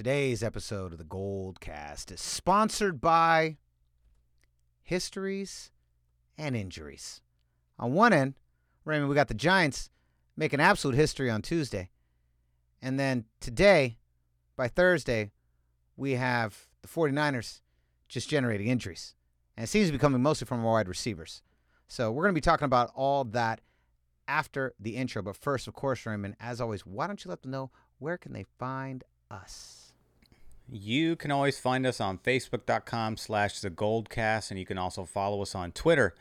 Today's episode of the Gold Cast is sponsored by Histories and Injuries. On one end, Raymond, we got the Giants making absolute history on Tuesday. And then today, by Thursday, we have the 49ers just generating injuries. And it seems to be coming mostly from our wide receivers. So we're going to be talking about all that after the intro. But first, of course, Raymond, as always, why don't you let them know where can they find us? You can always find us on Facebook.com slash the Goldcast, and you can also follow us on Twitter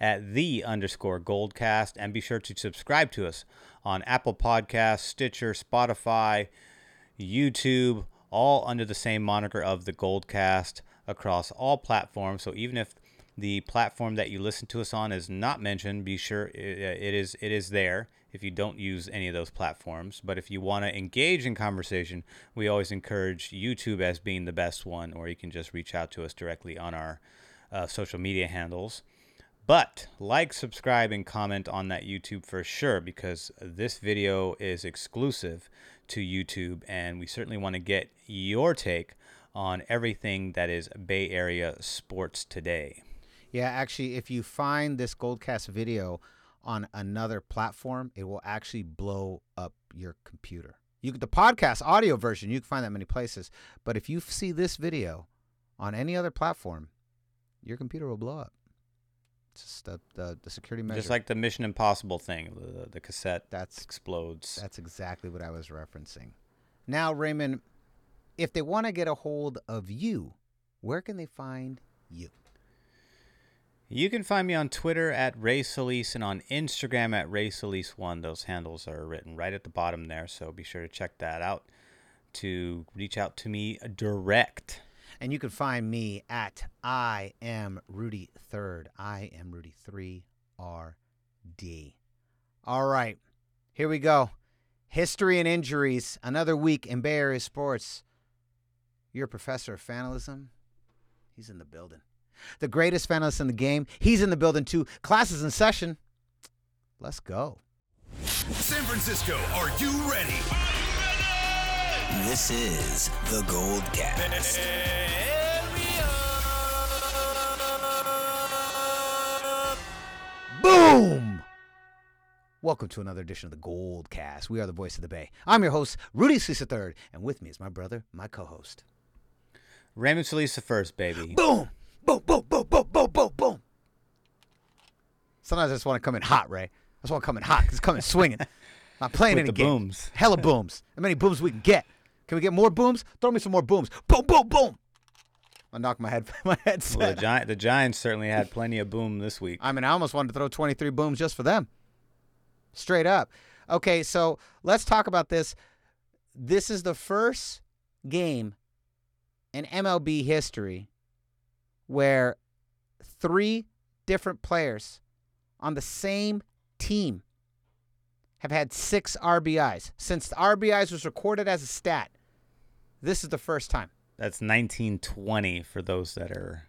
at the underscore Goldcast, and be sure to subscribe to us on Apple Podcasts, Stitcher, Spotify, YouTube, all under the same moniker of the Goldcast across all platforms. So even if the platform that you listen to us on is not mentioned, be sure it is it is there if you don't use any of those platforms. But if you want to engage in conversation, we always encourage YouTube as being the best one, or you can just reach out to us directly on our uh, social media handles. But like, subscribe, and comment on that YouTube for sure because this video is exclusive to YouTube, and we certainly want to get your take on everything that is Bay Area sports today. Yeah, actually, if you find this Goldcast video on another platform, it will actually blow up your computer. You the podcast audio version, you can find that many places. But if you see this video on any other platform, your computer will blow up. It's just the, the, the security measure. Just like the Mission Impossible thing, the, the cassette that's explodes. That's exactly what I was referencing. Now, Raymond, if they want to get a hold of you, where can they find you? You can find me on Twitter at Ray Solis and on Instagram at Ray Solis1. Those handles are written right at the bottom there, so be sure to check that out to reach out to me direct. And you can find me at I am Rudy Third. I am Rudy Three R D. All right, here we go. History and injuries. Another week in Bay Area sports. Your professor of fanalism. He's in the building the greatest fanalist in the game. He's in the building too. Classes in session. Let's go. San Francisco, are you ready? This is the Gold Cast. Boom! Welcome to another edition of the Gold Cast. We are the voice of the Bay. I'm your host, Rudy Solis III, and with me is my brother, my co-host. Raymond Solis the first, baby. Boom! Boom, boom, boom, boom, boom, boom, boom. Sometimes I just want to come in hot, Ray. I just want to come in hot. Because it's coming swinging. Not playing With any the game. booms. Hella booms. How many booms we can get? Can we get more booms? Throw me some more booms. Boom, boom, boom. I knocked my head, my headset. Well, the, Gi- the Giants certainly had plenty of boom this week. I mean, I almost wanted to throw 23 booms just for them. Straight up. Okay, so let's talk about this. This is the first game in MLB history where three different players on the same team have had six RBIs. Since the RBIs was recorded as a stat, this is the first time. That's 1920 for those that are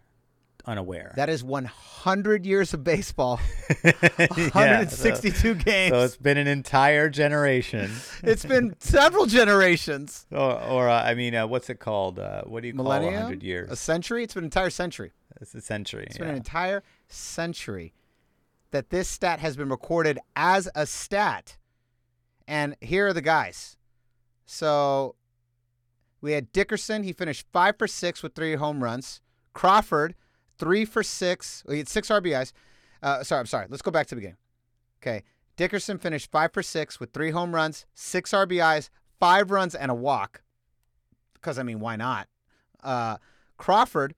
unaware. That is 100 years of baseball, Yeah, 162 so, games. So it's been an entire generation. it's been several generations. or, or uh, I mean, uh, what's it called? Uh, what do you call 100 years? A century? It's been an entire century. It's a century. It's yeah. been an entire century that this stat has been recorded as a stat. And here are the guys. So we had Dickerson. He finished five for six with three home runs. Crawford, three for six. He had six RBIs. Uh, sorry, I'm sorry. Let's go back to the beginning. Okay. Dickerson finished five for six with three home runs, six RBIs, five runs, and a walk. Because, I mean, why not? Uh, Crawford,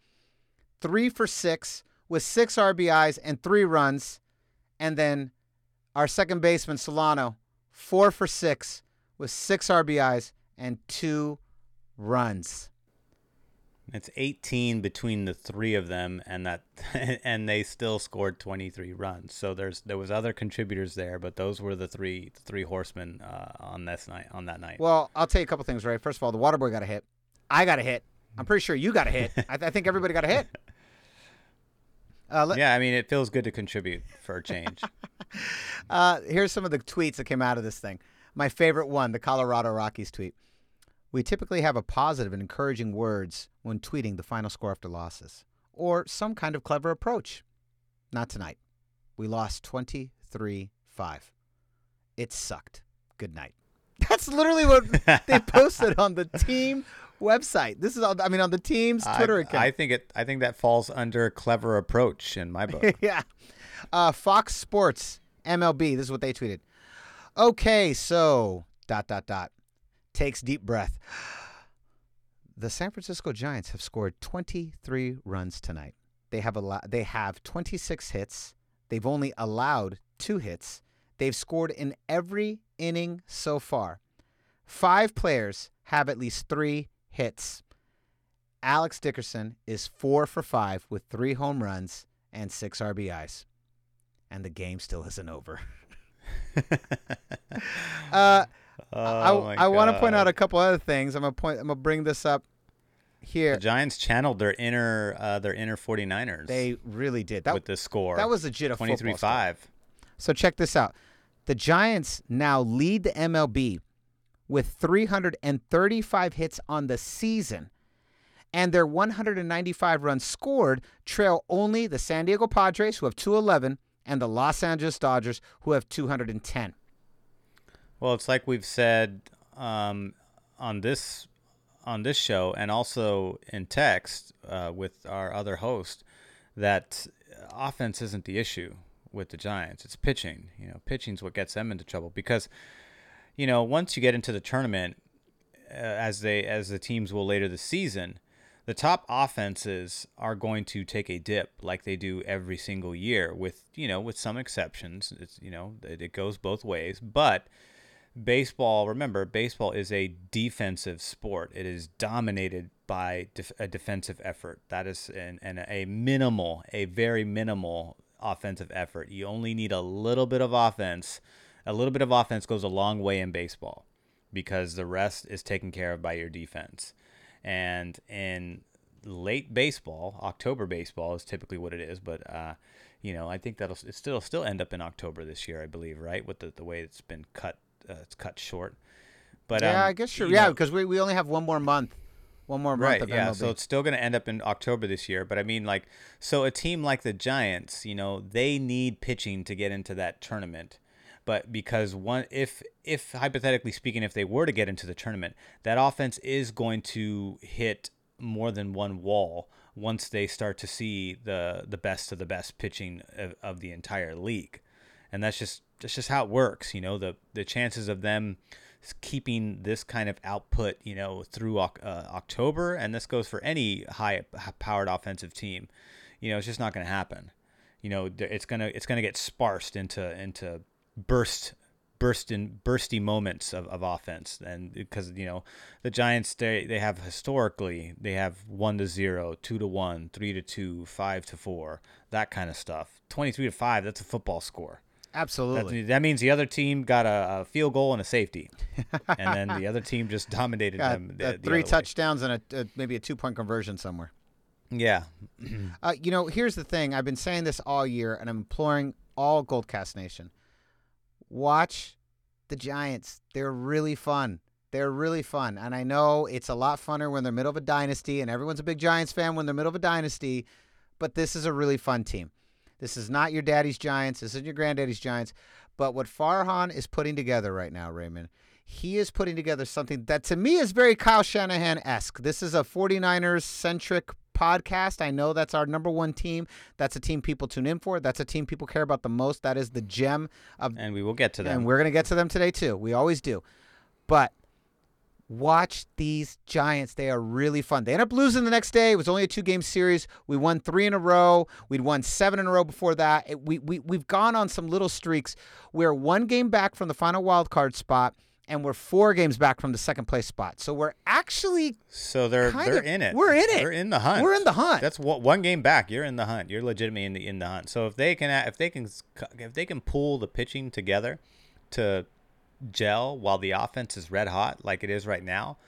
three for six with six RBIs and three runs. And then our second baseman, Solano, four for six with six RBIs and two runs. It's 18 between the three of them, and that, and they still scored 23 runs. So there's there was other contributors there, but those were the three the three horsemen uh, on this night on that night. Well, I'll tell you a couple things, right? First of all, the water boy got a hit. I got a hit. I'm pretty sure you got a hit. I, th- I think everybody got a hit. Uh, let, yeah, I mean, it feels good to contribute for a change. uh, here's some of the tweets that came out of this thing. My favorite one, the Colorado Rockies tweet. We typically have a positive and encouraging words when tweeting the final score after losses, or some kind of clever approach. Not tonight. We lost 23 5. It sucked. Good night. That's literally what they posted on the team website. This is, on, I mean, on the team's Twitter I, account. I think it. I think that falls under clever approach in my book. yeah. Uh, Fox Sports MLB. This is what they tweeted. Okay, so dot dot dot takes deep breath. The San Francisco Giants have scored 23 runs tonight. They have allo- they have 26 hits. They've only allowed two hits. They've scored in every inning so far. Five players have at least three hits. Alex Dickerson is four for five with three home runs and six RBIs. And the game still isn't over. uh, Oh my I want to point out a couple other things. I'm gonna point. I'm gonna bring this up here. The Giants channeled their inner uh, their inner 49ers They really did. That with the score. that was legit a 23-5. So check this out. The Giants now lead the MLB with 335 hits on the season. And their 195 runs scored trail only the San Diego Padres, who have 211, and the Los Angeles Dodgers, who have 210. Well, it's like we've said um, on this on this show, and also in text uh, with our other host, that offense isn't the issue with the Giants. It's pitching. You know, pitching's what gets them into trouble because, you know, once you get into the tournament, uh, as they as the teams will later this season, the top offenses are going to take a dip like they do every single year with you know with some exceptions it's you know it, it goes both ways but baseball remember baseball is a defensive sport. It is dominated by def- a defensive effort. That is an, an, a minimal a very minimal offensive effort. You only need a little bit of offense. A little bit of offense goes a long way in baseball because the rest is taken care of by your defense. And in late baseball october baseball is typically what it is but uh, you know i think that'll it still still end up in october this year i believe right? With the, the way it's been cut uh, it's cut short but yeah, um, I guess sure. Yeah, because we, we only have one more month. One more month right of yeah so it's still going to end up in october this year but i mean like so a team like the giants you know they need pitching to get into that tournament but because one if if hypothetically speaking if they were to get into the tournament that offense is going to hit more than one wall once they start to see the the best of the best pitching of, of the entire league and that's just that's just how it works you know the the chances of them keeping this kind of output you know through uh, October and this goes for any high powered offensive team you know it's just not going to happen. You know it's to it's to get sparsed into into burst burst in bursty moments of, of offense and because you know the giants they, they have historically they have one to zero two to one three to two five to four that kind of stuff. 23 to five that's a football score Absolutely. that, that means the other team got a, a field goal and a safety and then the other team just dominated Got, them the, uh, the three other way. touchdowns and a, uh maybe a two point conversion somewhere. yeah Uh, you know, here's the thing. I've been saying this all year, and I'm imploring all Goldcast Nation: watch the Giants. They're really fun. They're really fun, and I know it's a lot funner when they're middle of a dynasty, and everyone's a big Giants fan when they're middle of a dynasty. But this is a really fun team. This is not your daddy's Giants. This isn't your granddaddy's Giants. But what Farhan is putting together right now, Raymond, he is putting together something that to me is very Kyle Shanahan esque. This is a 49ers centric podcast. I know that's our number one team. That's a team people tune in for. That's a team people care about the most. That is the gem of and we will get to them and we're going to get to them today too. We always do. But watch these Giants. They are really fun. They end up losing the next day. It was only a two game series. We won three in a row. We'd won seven in a row before that. It, we, we, we've gone on some little streaks. We're one game back from the final wild card spot, and we're four games back from the second place spot. So we're actually So they're they're of- in it. we're in it. They're in the hunt. We're in the hunt. That's one one game back. You're in the hunt. You're legitimately in the in the hunt. So if they can if they can if they can pull the pitching together to gel while the offense is red hot like it is right now,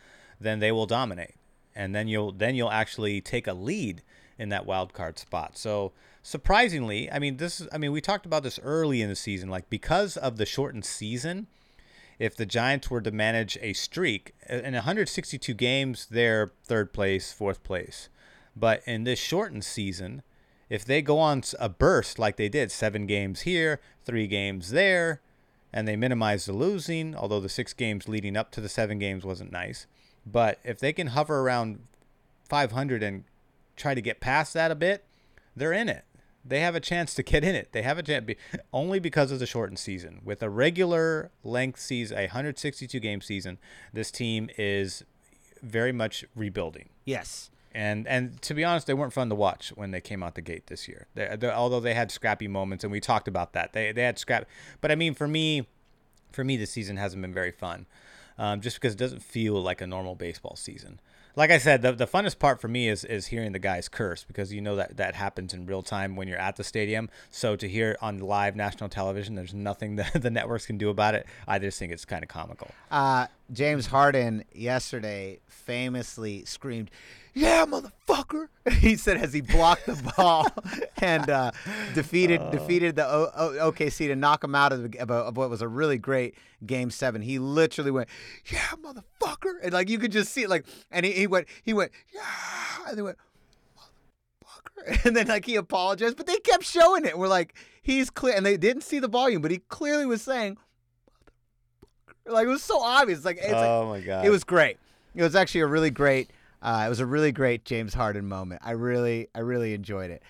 then they will dominate. And then you'll then you'll actually take a lead in that wild card spot. So surprisingly, I mean this is I mean we talked about this early in the season like because of the shortened season, if the Giants were to manage a streak in 162 games, they're third place, fourth place. But in this shortened season, if they go on a burst like they did, seven games here, three games there, and they minimize the losing, although the six games leading up to the seven games wasn't nice. But if they can hover around 500 and try to get past that a bit, they're in it. They have a chance to get in it. They have a chance only because of the shortened season. With a regular length season, a 162 game season, this team is very much rebuilding. Yes. And and to be honest, they weren't fun to watch when they came out the gate this year. They, they, although they had scrappy moments, and we talked about that. They they had scrap, but I mean, for me, for me, the season hasn't been very fun, um, just because it doesn't feel like a normal baseball season like I said, the, the funnest part for me is is hearing the guys curse because you know that that happens in real time when you're at the stadium. So to hear on live national television, there's nothing that the networks can do about it. I just think it's kind of comical. Uh, James Harden yesterday famously screamed, "Yeah, motherfucker!" He said as he blocked the ball and uh, defeated uh. defeated the o- o- OKC to knock him out of, the, of, what was a really great Game Seven. He literally went, "Yeah, motherfucker," and like you could just see it, like, and he, he went, he went, "Yeah," and they went. Motherfucker. And then like he apologized, but they kept showing it. We're like, he's clear, and they didn't see the volume, but he clearly was saying, like it was so obvious. Like, it's oh like, my god, it was great. It was actually a really great. Uh, it was a really great James Harden moment. I really, I really enjoyed it.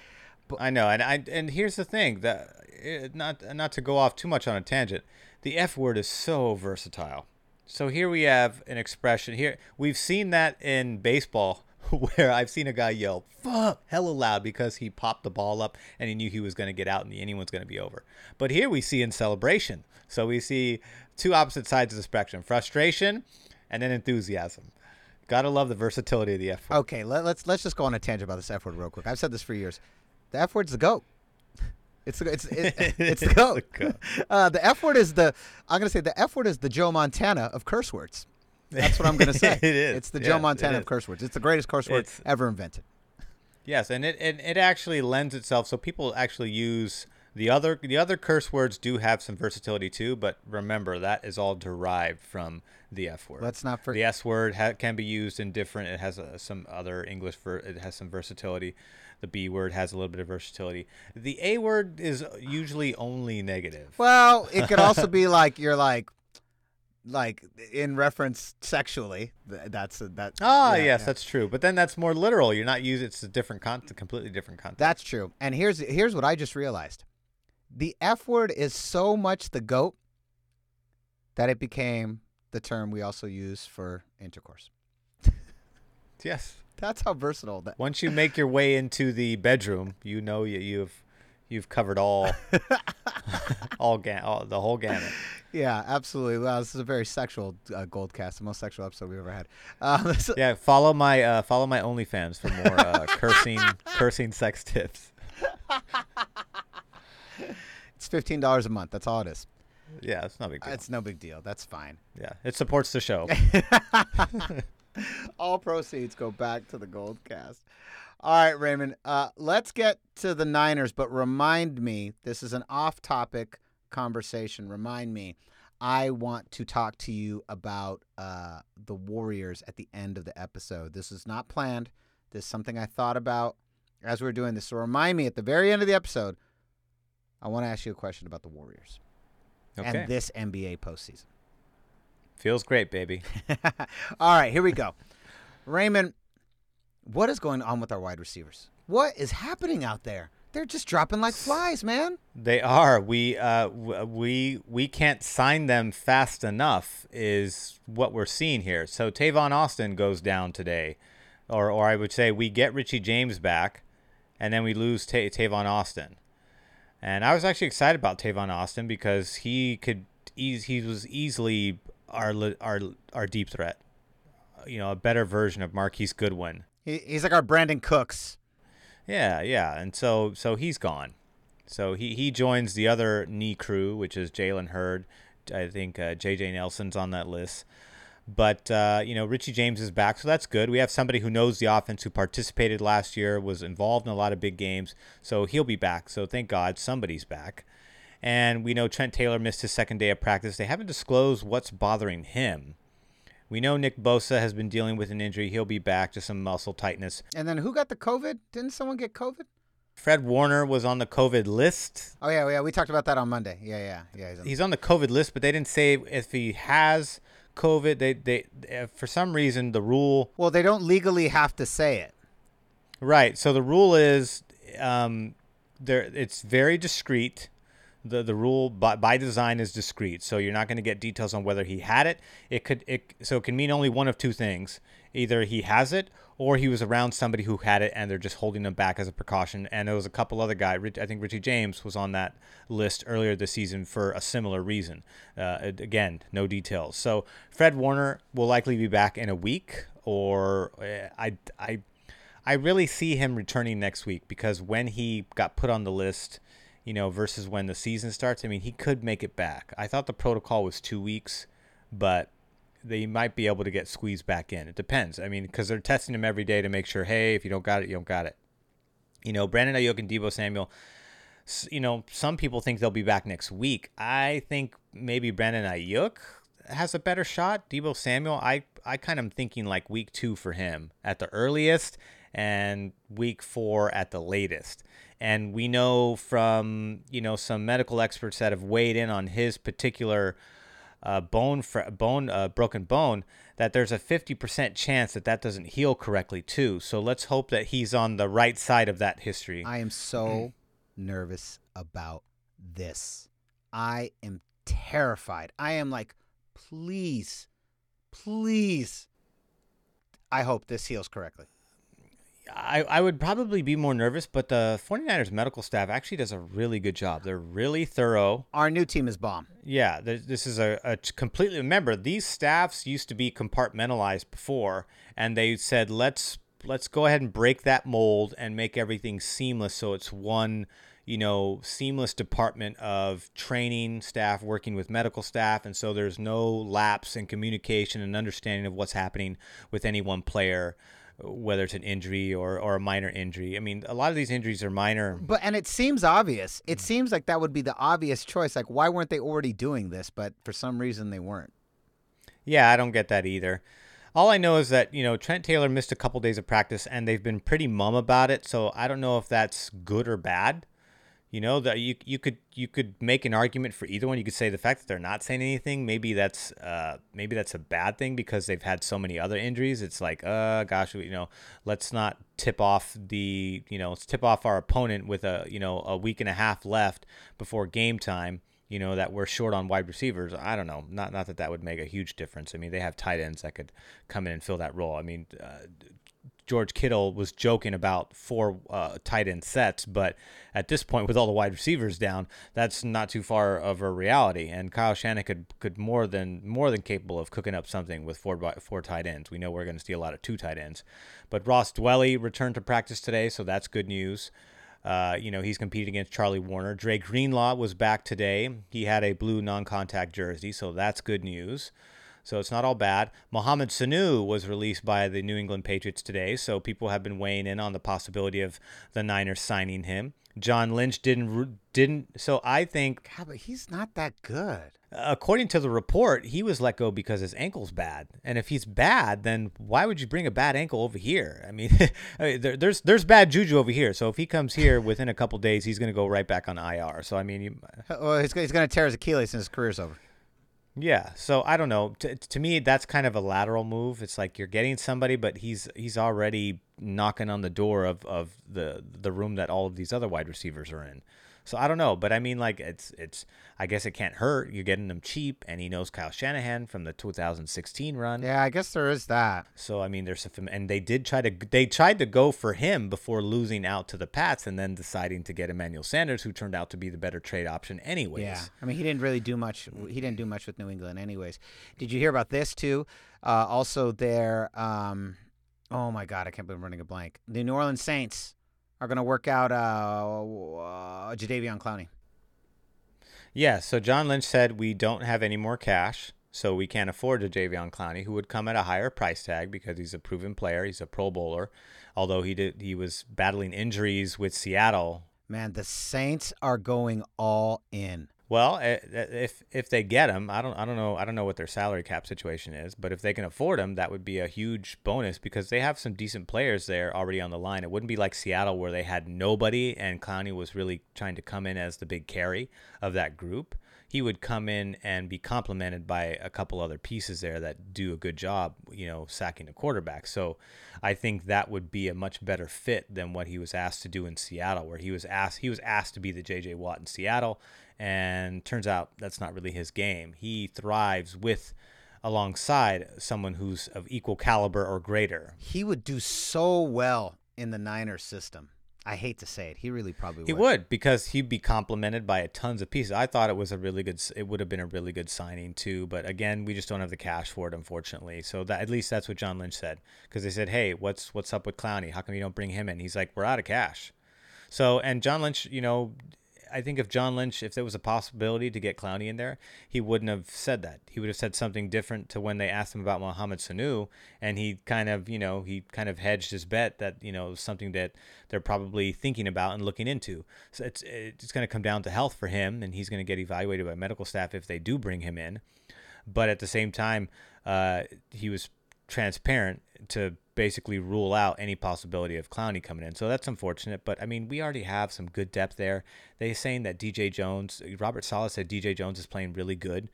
But, I know, and I and here's the thing that not not to go off too much on a tangent. The F word is so versatile. So here we have an expression. Here we've seen that in baseball where I've seen a guy yell "fuck" hella loud because he popped the ball up and he knew he was going to get out and the inning was going to be over. But here we see in celebration. So we see two opposite sides of the spectrum: frustration and then enthusiasm. Gotta love the versatility of the F word. Okay, let, let's let's just go on a tangent about this F word real quick. I've said this for years. The F word's the goat. It's the, it's it, it's the goat. Uh, the F word is the I'm gonna say the F word is the Joe Montana of curse words. That's what I'm gonna say. it is. It's the yes, Joe Montana of curse words. It's the greatest curse word it's, ever invented. Yes, and it, it it actually lends itself so people actually use the other the other curse words do have some versatility too, but remember that is all derived from the F word. Let's not forget the S word ha- can be used in different. It has uh, some other English ver- it has some versatility. The B word has a little bit of versatility. The A word is usually only negative. Well, it could also be like you're like like in reference sexually. That's a, that. Ah, yeah, yes, yeah. that's true. But then that's more literal. You're not using it's a different content, completely different content. That's true. And here's here's what I just realized: the F word is so much the goat that it became the term we also use for intercourse. yes. That's how versatile that. Once you make your way into the bedroom, you know you, you've you've covered all all, ga- all the whole gamut. Yeah, absolutely. Wow, this is a very sexual uh, gold cast, the most sexual episode we've ever had. Um, Yeah, follow my uh, follow my OnlyFans for more uh, cursing cursing sex tips. it's fifteen dollars a month. That's all it is. Yeah, it's no big deal. It's no big deal. That's fine. yeah, it supports the show. all proceeds go back to the gold cast. All right, Raymond. Uh, let's get to the Niners, but remind me this is an off-topic conversation. Remind me, I want to talk to you about uh, the Warriors at the end of the episode. This is not planned. This is something I thought about as we are doing this. So remind me at the very end of the episode. I want to ask you a question about the Warriors Okay, and this NBA postseason. feels great, baby. All right, here we go. Raymond, what is going on with our wide receivers? What is happening out there? They're just dropping like flies, man. They are. We uh we we can't sign them fast enough. Is what we're seeing here. So Tavon Austin goes down today, or or I would say we get Richie James back, and then we lose Ta- Tavon Austin. And I was actually excited about Tavon Austin because he could ease he was easily our our our deep threat. You know, a better version of Marquise Goodwin. He's like our Brandin Cooks. Yeah, yeah, and so so he's gone. So he he joins the other knee crew, which is Jalen Hurd. I think uh, J.J. Nelson's on that list. But uh, you know, Richie James is back, so that's good. We have somebody who knows the offense, who participated last year, was involved in a lot of big games, so he'll be back. So thank God somebody's back. And we know Trent Taylor missed his second day of practice. They haven't disclosed what's bothering him. We know Nick Bosa has been dealing with an injury. He'll be back to some muscle tightness. And then who got the COVID? Didn't someone get COVID? Fred Warner was on the COVID list. Oh yeah, yeah. We talked about that on Monday. Yeah, yeah, yeah. He's on- He's on the COVID list, but they didn't say if he has COVID. They they uh, for some reason the rule well, they don't legally have to say it. Right. So the rule is um, there. It's very discreet. The the rule by, by design is discrete, So you're not going to get details on whether he had it. It could it so it can mean only one of two things. Either he has it or he was around somebody who had it and they're just holding him back as a precaution. And there was a couple other guys. I think Richie James was on that list earlier this season for a similar reason. Uh, again, no details. So Fred Warner will likely be back in a week, or uh, I I I really see him returning next week because when he got put on the list, you know, versus when the season starts, I mean, he could make it back. I thought the protocol was two weeks, but they might be able to get squeezed back in. It depends. I mean, because they're testing him every day to make sure, hey, if you don't got it, you don't got it. You know, Brandon Aiyuk and Deebo Samuel. You know, some people think they'll be back next week. I think maybe Brandon Aiyuk has a better shot. Deebo Samuel, I I kind of thinking like week two for him at the earliest, and week four at the latest. And we know from you know some medical experts that have weighed in on his particular uh, bone fr- bone uh, broken bone that there's a 50% chance that that doesn't heal correctly too. So let's hope that he's on the right side of that history. I am so nervous about this. I am terrified. I am like, please, please. I hope this heals correctly. I, I would probably be more nervous, but the 49ers medical staff actually does a really good job. They're really thorough. Our new team is bomb. Yeah, this is a, a completely. Remember, these staffs used to be compartmentalized before, and they said let's let's go ahead and break that mold and make everything seamless, so it's one you know seamless department of training staff working with medical staff, and so there's no lapse in communication and understanding of what's happening with any one player whether it's an injury or, or a minor injury. I mean, a lot of these injuries are minor. But and it seems obvious. It seems like that would be the obvious choice. Like why weren't they already doing this? But for some reason they weren't. Yeah, I don't get that either. All I know is that, you know, Trent Taylor missed a couple days of practice and they've been pretty mum about it, so I don't know if that's good or bad. You know that you you could you could make an argument for either one. You could say the fact that they're not saying anything, maybe that's uh, maybe that's a bad thing because they've had so many other injuries. It's like, uh, gosh, you know, let's not tip off the you know let's tip off our opponent with a you know a week and a half left before game time. You know that we're short on wide receivers. I don't know. Not not that that would make a huge difference. I mean, they have tight ends that could come in and fill that role. I mean, uh, George Kittle was joking about four uh, tight end sets, but at this point, with all the wide receivers down, that's not too far of a reality. And Kyle Shanahan could could more than more than capable of cooking up something with four four tight ends. We know we're going to see a lot of two tight ends, but Ross Dwelley returned to practice today, so that's good news. Uh, you know, he's competing against Charlie Woerner. Dre Greenlaw was back today. He had a blue non contact jersey, so that's good news. So it's not all bad. Mohamed Sanu was released by the New England Patriots today, so people have been weighing in on the possibility of the Niners signing him. John Lynch didn't didn't so I think God, but he's not that good. According to the report, he was let go because his ankle's bad. And if he's bad, then why would you bring a bad ankle over here? I mean, there, there's there's bad juju over here. So if he comes here within a couple days, he's going to go right back on IR. So I mean, you, well, he's, he's going to tear his Achilles and his career's over. Yeah, so I don't know. T- to me, that's kind of a lateral move. It's like you're getting somebody, but he's he's already knocking on the door of, of the the room that all of these other wide receivers are in. So I don't know, but I mean, like it's it's. I guess it can't hurt. You're getting them cheap, and he knows Kyle Shanahan from the 2016 run. Yeah, I guess there is that. So I mean, there's a and they did try to they tried to go for him before losing out to the Pats, and then deciding to get Emmanuel Sanders, who turned out to be the better trade option, anyways. Yeah, I mean, he didn't really do much. He didn't do much with New England, anyways. Did you hear about this too? Uh, also, their um, oh my God, I can't believe I'm running a blank. The New Orleans Saints are going to work out uh, uh, Jadeveon Clowney. Yeah, so John Lynch said we don't have any more cash, so we can't afford Jadeveon Clowney, who would come at a higher price tag because he's a proven player. He's a Pro Bowler, although he did he was battling injuries with Seattle. Man, the Saints are going all in. Well, eh, eh, if if they get him, I don't I don't know I don't know what their salary cap situation is, but if they can afford him, that would be a huge bonus because they have some decent players there already on the line. It wouldn't be like Seattle where they had nobody and Clowney was really trying to come in as the big carry of that group. He would come in and be complemented by a couple other pieces there that do a good job, you know, sacking the quarterback. So I think that would be a much better fit than what he was asked to do in Seattle, where he was asked he was asked to be the JJ Watt in Seattle and turns out that's not really his game. He thrives with alongside someone who's of equal caliber or greater. He would do so well in the Niners system. I hate to say it. He really probably would. He would because he'd be complemented by a tons of pieces. I thought it was a really good. It would have been a really good signing too. But again, we just don't have the cash for it, unfortunately. So that at least that's what John Lynch said because they said, "Hey, what's what's up with Clowney? How come you don't bring him in?" He's like, "We're out of cash." So and John Lynch, you know, I think if John Lynch, if there was a possibility to get Clowney in there, he wouldn't have said that. He would have said something different to when they asked him about Mohamed Sanu, and he kind of, you know, he kind of hedged his bet that you know something that they're probably thinking about and looking into. So it's it's going to come down to health for him, and he's going to get evaluated by medical staff if they do bring him in. But at the same time, uh, he was transparent to basically rule out any possibility of Clowney coming in. So that's unfortunate. But I mean, we already have some good depth there. They're saying that DJ Jones, Robert Saleh said DJ Jones is playing really good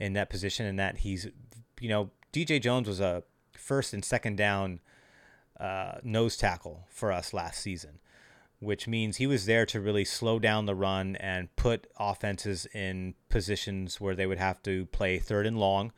in that position and that he's, you know, DJ Jones was a first and second down uh, nose tackle for us last season, which means he was there to really slow down the run and put offenses in positions where they would have to play third and long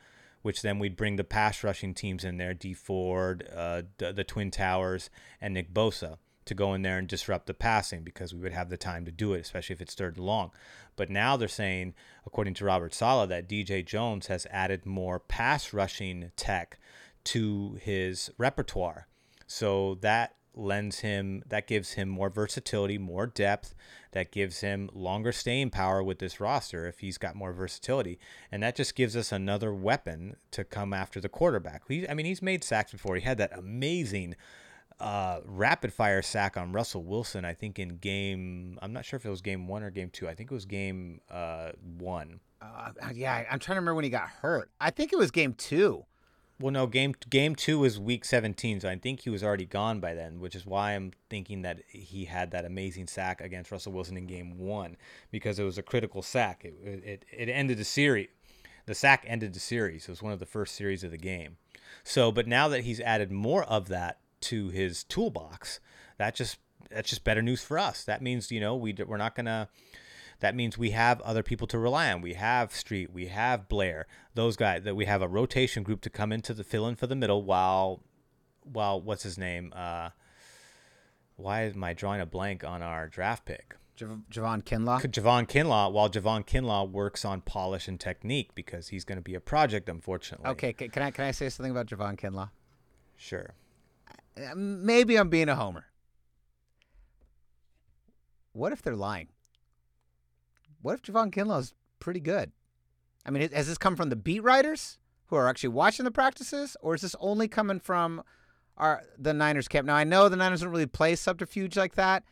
which then we'd bring the pass rushing teams in there, Dee Ford, uh, the, the Twin Towers, and Nick Bosa to go in there and disrupt the passing because we would have the time to do it, especially if it's third and long. But now they're saying, according to Robert Saleh, that DJ Jones has added more pass rushing tech to his repertoire. So that lends him that gives him more versatility, more depth, that gives him longer staying power with this roster if he's got more versatility. And that just gives us another weapon to come after the quarterback. He, I mean, he's made sacks before. He had that amazing uh, rapid fire sack on Russell Wilson, I think in game, I'm not sure if it was game one or game two. I think it was game uh, one. Uh, yeah, I'm trying to remember when he got hurt. I think it was game two. Well, no, game game two was week 17, so I think he was already gone by then, which is why I'm thinking that he had that amazing sack against Russell Wilson in game one because it was a critical sack. It it, it ended the series. The sack ended the series. It was one of the first series of the game. So, but now that he's added more of that to his toolbox, that just that's just better news for us. That means you know we we're not gonna that means we have other people to rely on. We have Street, we have Blair, those guys that we have a rotation group to come into the fill in for the middle while while what's his name? Uh, why am I drawing a blank on our draft pick? Javon Kinlaw. Javon Kinlaw, while Javon Kinlaw works on polish and technique because he's going to be a project, unfortunately. Okay, can I can I say something about Javon Kinlaw? Sure. Uh, maybe I'm being a homer. What if they're lying? What if Javon Kinlaw's pretty good? I mean, has this come from the beat writers who are actually watching the practices, or is this only coming from our the Niners camp? Now I know the Niners don't really play subterfuge like that,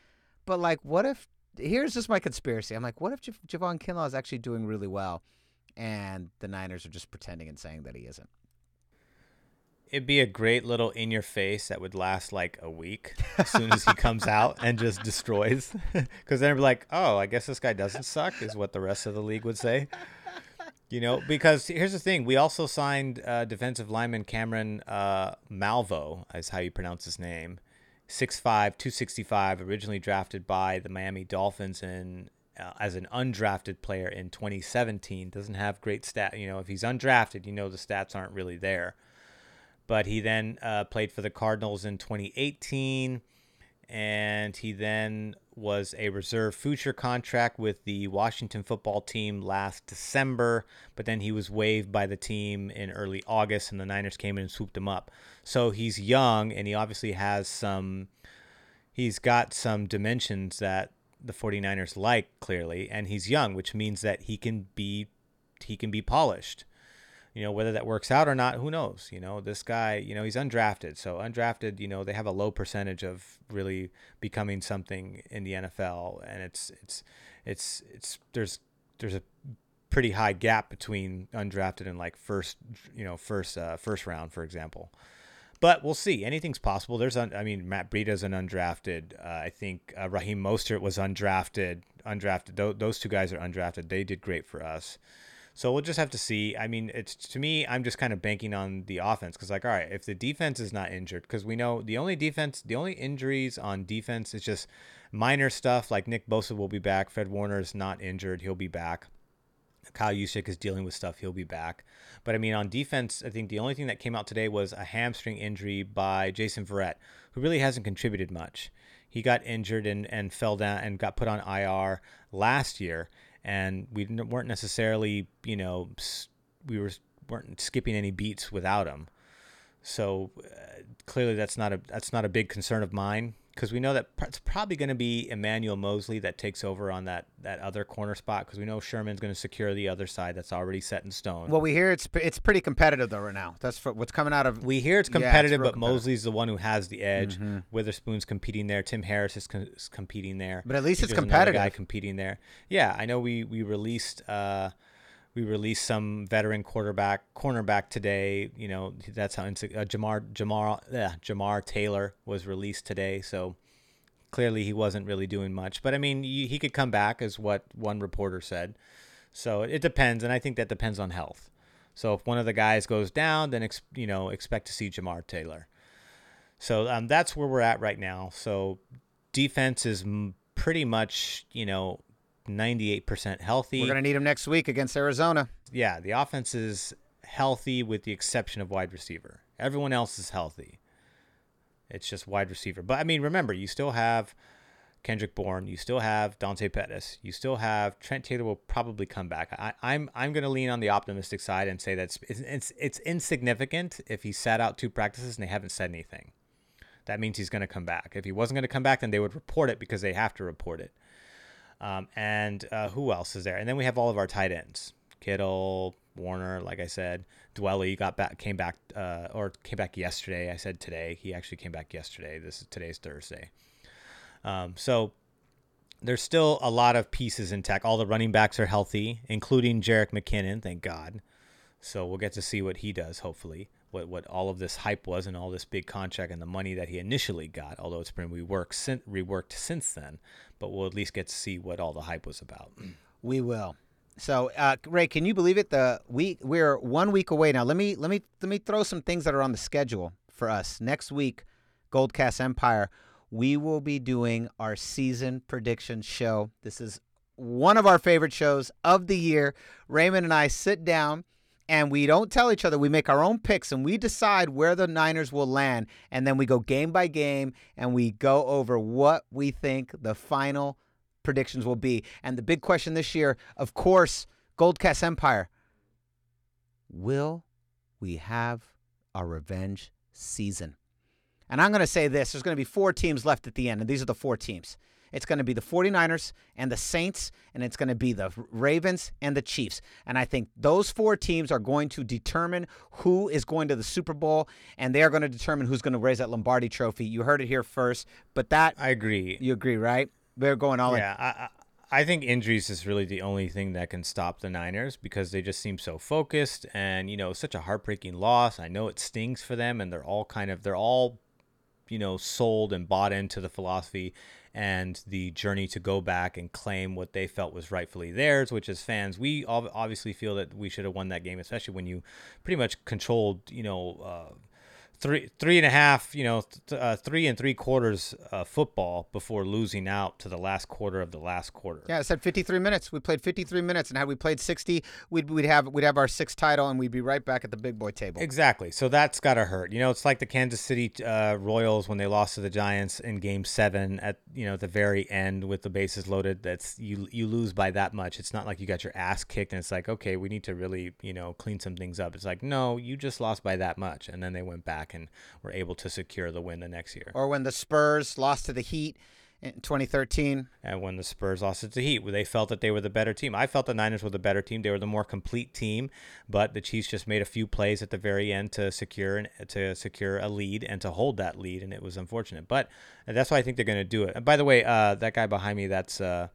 but like, what if? Here's just my conspiracy. I'm like, what if Javon Kinlaw is actually doing really well, and the Niners are just pretending and saying that he isn't? It'd be a great little in your face that would last like a week as soon as he comes out and just destroys. Because then be like, oh, I guess this guy doesn't suck, is what the rest of the league would say. You know, because here's the thing: we also signed uh, defensive lineman Cameron uh, Malveaux, is how you pronounce his name, 6'5", 265, originally drafted by the Miami Dolphins and uh, as an undrafted player in 2017. Doesn't have great stat. You know, if he's undrafted, you know the stats aren't really there but he then uh, played for the Cardinals in 2018, and he then was a reserve future contract with the Washington football team last December, but then he was waived by the team in early August, and the Niners came in and swooped him up. So he's young, and he obviously has some. He's got some dimensions that the 49ers like clearly, and he's young, which means that he can be he can be polished you know whether that works out or not who knows you know this guy you know he's undrafted so undrafted you know they have a low percentage of really becoming something in the NFL and it's it's it's it's there's there's a pretty high gap between undrafted and like first, you know, first uh, first round, for example. But we'll see. Anything's possible. There's, un- I mean, Matt Breida's an undrafted. Uh, I think uh, Raheem Mostert was undrafted. Undrafted. Th- those two guys are undrafted. They did great for us. So we'll just have to see. I mean, it's to me, I'm just kind of banking on the offense because, like, all right, if the defense is not injured, because we know the only defense, the only injuries on defense is just minor stuff. Like Nick Bosa will be back. Fred Warner is not injured; he'll be back. Kyle Juszczyk is dealing with stuff; he'll be back. But I mean, on defense, I think the only thing that came out today was a hamstring injury by Jason Verrett, who really hasn't contributed much. He got injured and, and fell down and got put on IR last year and we weren't necessarily, you know, we were weren't skipping any beats without him. So uh, clearly, that's not a that's not a big concern of mine because we know that it's probably going to be Emmanuel Moseley that takes over on that that other corner spot because we know Sherman's going to secure the other side that's already set in stone. Well, we hear it's it's pretty competitive though right now. That's for, what's coming out of. We hear it's Yeah, it's competitive, but competitive. Moseley's the one who has the edge. Witherspoon's competing there. Tim Harris is, is competing there. But at least it's competitive. Guy competing there. Yeah, I know. We we released. Uh, we released some veteran quarterback cornerback today. You know that's how uh, Jamar Jamar yeah, Jamar Taylor was released today. So clearly he wasn't really doing much. But I mean, he, he could come back, is what one reporter said. So it depends, and I think that depends on health. So if one of the guys goes down, then ex, you know expect to see Jamar Taylor. So um, that's where we're at right now. So defense is m- pretty much you know 98% healthy. We're gonna need him next week against Arizona. yeah, the offense is healthy with the exception of wide receiver. Everyone else is healthy. It's just wide receiver. But I mean, remember, you still have Kendrick Bourne, you still have Dante Pettis, you still have Trent Taylor will probably come back. I, I'm I'm going to lean on the optimistic side and say that it's, it's it's insignificant if he sat out two practices and they haven't said anything. That means he's going to come back. If he wasn't going to come back, then they would report it because they have to report it. Um, and uh, who else is there? And then we have all of our tight ends: Kittle, Woerner. Like I said, Dwelley got back, came back, uh, or came back yesterday. I said today. He actually came back yesterday. This is today's Thursday. Um, so there's still a lot of pieces intact. All the running backs are healthy, including Jerick McKinnon. Thank God. So we'll get to see what he does. Hopefully, what what all of this hype was and all this big contract and the money that he initially got. Although it's been reworked sin- reworked since then, but we'll at least get to see what all the hype was about. We will. So, uh, Ray, can you believe it? The week we're one week away now. Let me let me let me throw some things that are on the schedule for us next week. Goldcast Empire. We will be doing our season prediction show. This is one of our favorite shows of the year. Raymond and I sit down and we don't tell each other. We make our own picks and we decide where the Niners will land. And then we go game by game and we go over what we think the final predictions will be. And the big question this year, of course, Goldcast Empire. Will we have our revenge season? And I'm going to say this there's going to be four teams left at the end, and these are the four teams. It's going to be the 49ers and the Saints, and it's going to be the Ravens and the Chiefs. And I think those four teams are going to determine who is going to the Super Bowl, and they are going to determine who's going to raise that Lombardi trophy. You heard it here first, but that, I agree. you agree, right? They're going all in. Yeah, I, I I think injuries is really the only thing that can stop the Niners because they just seem so focused and you know such a heartbreaking loss. I know it stings for them, and they're all kind of they're all you know sold and bought into the philosophy and the journey to go back and claim what they felt was rightfully theirs. Which as fans, we obviously feel that we should have won that game, especially when you pretty much controlled you know. Uh, three three and a half, you know, th- uh, three and three quarters uh, football before losing out to the last quarter of the last quarter. Yeah, it said 53 minutes. We played 53 minutes, and had we played 60, we'd, we'd have we'd have our sixth title, and we'd be right back at the big boy table. Exactly. So that's got to hurt. You know, it's like the Kansas City uh, Royals when they lost to the Giants in Game Seven at you know the very end with the bases loaded. That's you you lose by that much. It's not like you got your ass kicked and it's like okay, we need to really you know clean some things up. It's like no, you just lost by that much, and then they went back and were able to secure the win the next year. Or when the Spurs lost to the Heat in 2013. And when the Spurs lost it to the Heat, they felt that they were the better team. I felt the Niners were the better team. They were the more complete team, but the Chiefs just made a few plays at the very end to secure an, to secure a lead and to hold that lead, and it was unfortunate. But that's why I think they're going to do it. And by the way, uh, that guy behind me, that's uh,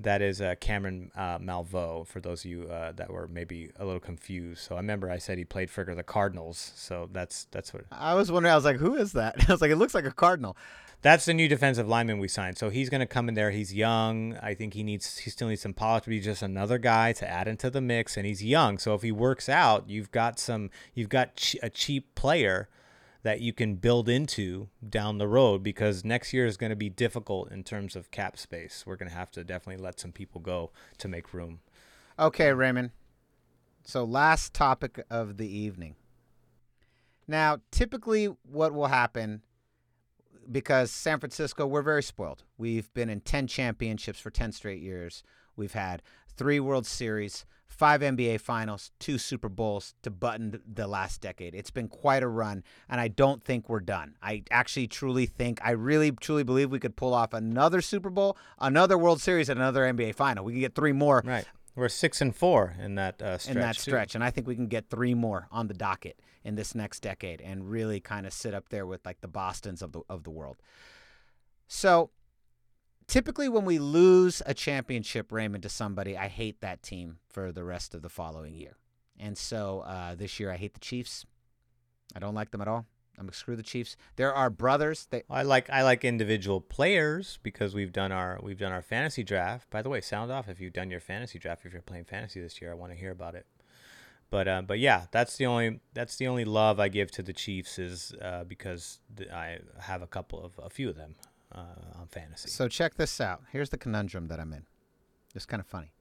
That is uh, Cameron uh, Malveaux. For those of you uh, that were maybe a little confused, so I remember I said he played for the Cardinals. So that's that's what I was wondering. I was like, who is that? I was like, it looks like a cardinal. that's the new defensive lineman we signed. So he's going to come in there. He's young. I think he needs he still needs some polish to be just another guy to add into the mix. And he's young, so if he works out, you've got some you've got ch- a cheap player that you can build into down the road because next year is going to be difficult in terms of cap space. We're going to have to definitely let some people go to make room. Okay, Raymond. So, last topic of the evening. Now, typically, what will happen because San Francisco, we're very spoiled. We've been in 10 championships for 10 straight years. We've had three World Series, five NBA Finals, two Super Bowls to button the last decade. It's been quite a run, and I don't think we're done. I actually truly think, I really truly believe we could pull off another Super Bowl, another World Series, and another NBA Final. We can get three more Right. We're six and four in that uh, stretch. in that too. stretch. And I think we can get three more on the docket in this next decade and really kind of sit up there with like the Boston's of the of the world. So typically when we lose a championship, Raymond, to somebody, I hate that team for the rest of the following year. And so uh, this year I hate the Chiefs. I don't like them at all. I'm screw the Chiefs. There are brothers. They, I like I like individual players because we've done our we've done our fantasy draft. By the way, sound off if you've done your fantasy draft. If you're playing fantasy this year, I want to hear about it. But uh, but yeah, that's the only that's the only love I give to the Chiefs is uh, because I have a couple of a few of them uh, on fantasy. So check this out. Here's the conundrum that I'm in. It's kind of funny.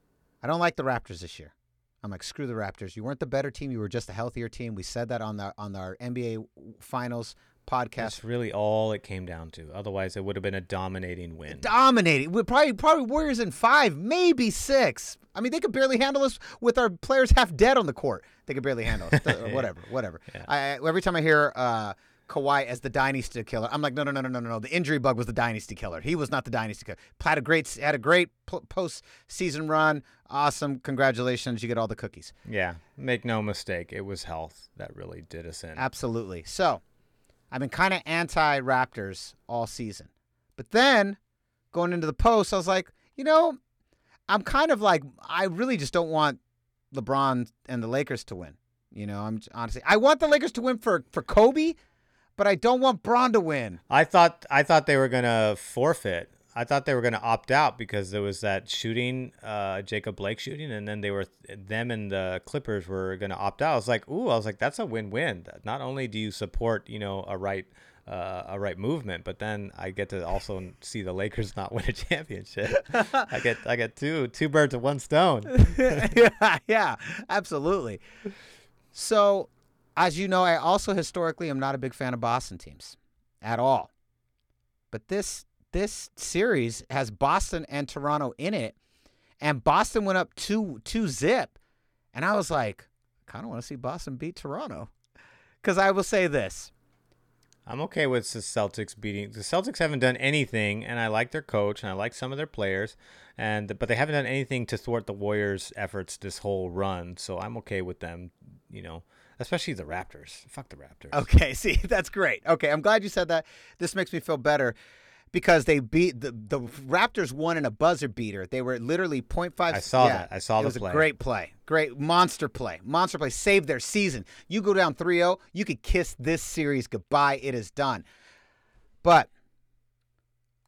I don't like the Raptors this year. I'm like, screw the Raptors. You weren't the better team. You were just a healthier team. We said that on the on our NBA Finals podcast. That's really all it came down to. Otherwise, it would have been a dominating win. Dominating. We probably probably Warriors in five, maybe six. I mean, they could barely handle us with our players half dead on the court. They could barely handle us. Whatever, whatever. I, I- every time I hear uh, Kawhi as the dynasty killer, I'm like, no, no, no, no, no, no. The injury bug was the dynasty killer. He was not the dynasty killer. Had a great had a great post season run. Awesome. Congratulations. You get all the cookies. yeah, make no mistake, it was health that really did us in. Absolutely. So, I've been kind of anti Raptors all season. But then going into the post, I was like, you know, I'm kind of like, I really just don't want LeBron and the Lakers to win. You know, I'm honestly, I want the Lakers to win for, for Kobe, but I don't want Bron to win. I thought I thought they were gonna forfeit. I thought they were gonna opt out because there was that shooting, uh, Jacob Blake shooting, and then they were them and the Clippers were gonna opt out. I was like, ooh, I was like, that's a win-win. Not only do you support, you know, a right. Uh, a right movement, but then I get to also see the Lakers not win a championship. I get I get two two birds with one stone. yeah, yeah, absolutely. So, as you know, I also historically am not a big fan of Boston teams at all. But this this series has Boston and Toronto in it, and Boston went up two two zip, and I was like, I kind of want to see Boston beat Toronto, because I will say this. I'm okay with the Celtics beating. The Celtics haven't done anything, and I like their coach and I like some of their players, and but they haven't done anything to thwart the Warriors' efforts this whole run. So I'm okay with them. You know, especially the Raptors. Fuck the Raptors. Okay, see, that's great. Okay, I'm glad you said that. This makes me feel better because they beat the, the Raptors won in a buzzer beater. They were literally 0.5. I saw yeah, that. I saw it the was play. a great play. Great monster play. Monster play. Saved their season. You go down 3-0, you could kiss this series goodbye. It is done. But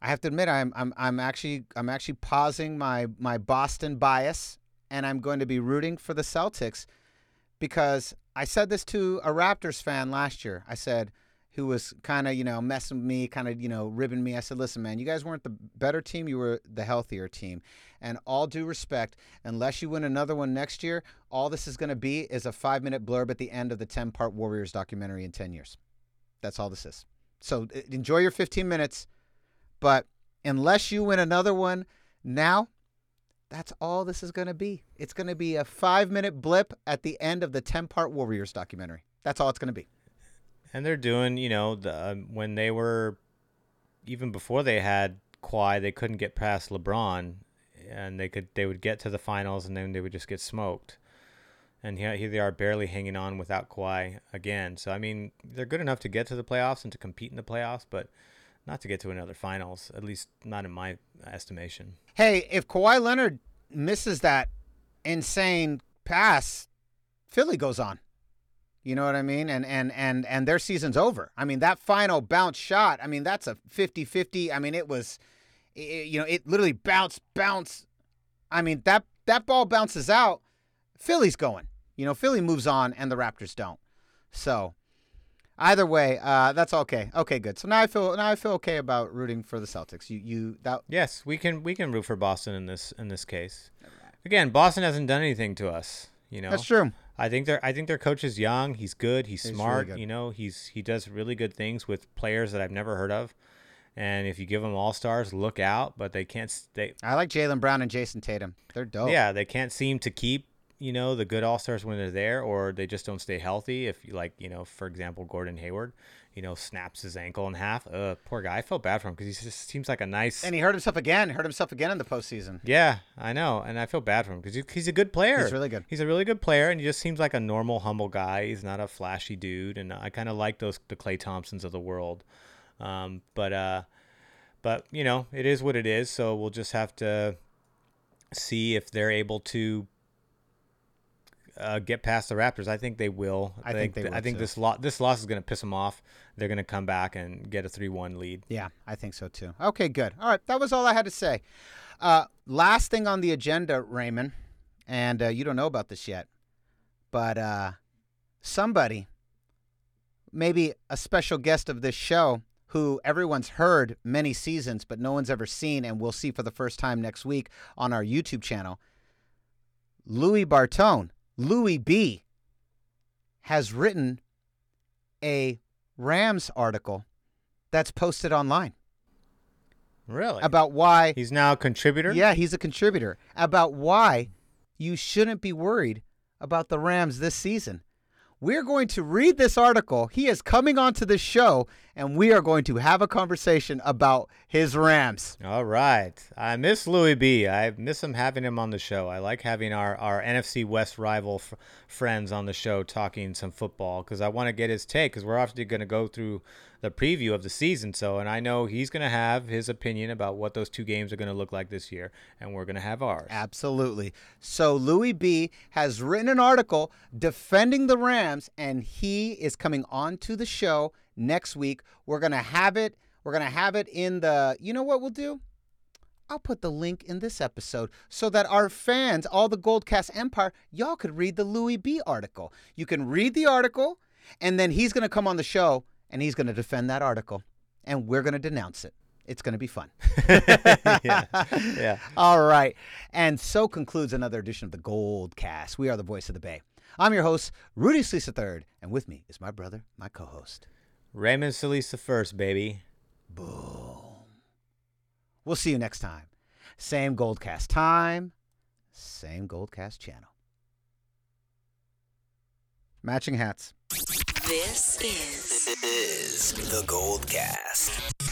I have to admit, I'm I'm I'm actually I'm actually pausing my my Boston bias, and I'm going to be rooting for the Celtics because I said this to a Raptors fan last year. I said, who was kind of you know messing with me, kind of you know ribbing me. I said, listen, man, you guys weren't the better team. You were the healthier team. And all due respect, unless you win another one next year, all this is going to be is a five minute blurb at the end of the 10 part Warriors documentary in 10 years. That's all this is. So enjoy your 15 minutes. But unless you win another one now, that's all this is going to be. It's going to be a five minute blip at the end of the 10 part Warriors documentary. That's all it's going to be. And they're doing, you know, the um, when they were even before they had Kawhi, they couldn't get past LeBron, and they could they would get to the finals and then they would just get smoked. And here, here they are barely hanging on without Kawhi again. So I mean, they're good enough to get to the playoffs and to compete in the playoffs, but not to get to another finals. At least not in my estimation. Hey, if Kawhi Leonard misses that insane pass, Philly goes on. You know what I mean? And and and and their season's over. I mean, that final bounce shot, I mean, that's a 50-50. I mean, it was it, you know, it literally bounced bounce. I mean, that that ball bounces out, Philly's going. You know, Philly moves on and the Raptors don't. So, either way, uh, that's okay. Okay, good. So now I feel now I feel okay about rooting for the Celtics. You you that Yes, we can we can root for Boston in this in this case. Again, Boston hasn't done anything to us. You know, that's true. I think their I think their coach is young. He's good. He's, He's really smart. good. You know, he's he does really good things with players that I've never heard of. And if you give them all stars, look out. But they can't. They I like Jaylen Brown and Jayson Tatum. They're dope. yeah, they can't seem to keep you know the good all stars when they're there, or they just don't stay healthy. If you like, you know, for example, Gordon Hayward, you know, snaps his ankle in half. Uh, poor guy. I felt bad for him because he just seems like a nice. And he hurt himself again. Hurt himself again in the postseason. Yeah, I know, and I feel bad for him because he, he's a good player. He's really good. He's a really good player, and he just seems like a normal, humble guy. He's not a flashy dude, and I kind of like those the Klay Thompsons of the world. Um, but uh, but you know, it is what it is. So we'll just have to see if they're able to uh, get past the Raptors. I think they will. I think they I think too. this lo- this loss is going to piss them off. They're going to come back and get a three-one lead. Yeah, I think so too. Okay, good. All right, that was all I had to say. Uh, last thing on the agenda, Raymond, and uh, you don't know about this yet, but uh, somebody, maybe a special guest of this show, who everyone's heard many seasons, but no one's ever seen, and we'll see for the first time next week on our YouTube channel. Lewie Bartone, Lewie B, has written a Rams article that's posted online Really? about why He's now a contributor. yeah he's a contributor about why you shouldn't be worried about the rams this season we're going to read this article he is coming onto the show and we are going to have a conversation about his rams All right. I miss Lewie B. I miss him having him on the show. I like having our, our NFC West rival f- friends on the show talking some football because I want to get his take because we're obviously going to go through the preview of the season. So, and I know he's going to have his opinion about what those two games are going to look like this year, and we're going to have ours. Absolutely. So Lewie B has written an article defending the Rams, and he is coming on to the show next week. We're gonna have it. We're gonna have it in the. You know what we'll do? I'll put the link in this episode so that our fans, all the Goldcast Empire, y'all could read the Lewie B article. You can read the article, and then he's gonna come on the show and he's gonna defend that article, and we're gonna denounce it. It's gonna be fun. yeah. Yeah. All right. And so concludes another edition of the Goldcast. We are the voice of the Bay. I'm your host, Rudy Sleesa III, and with me is my brother, my co host. Raymond Solis the first, baby. Boom. We'll see you next time. Same Goldcast time, same Goldcast channel. Matching hats. This is, is the Goldcast.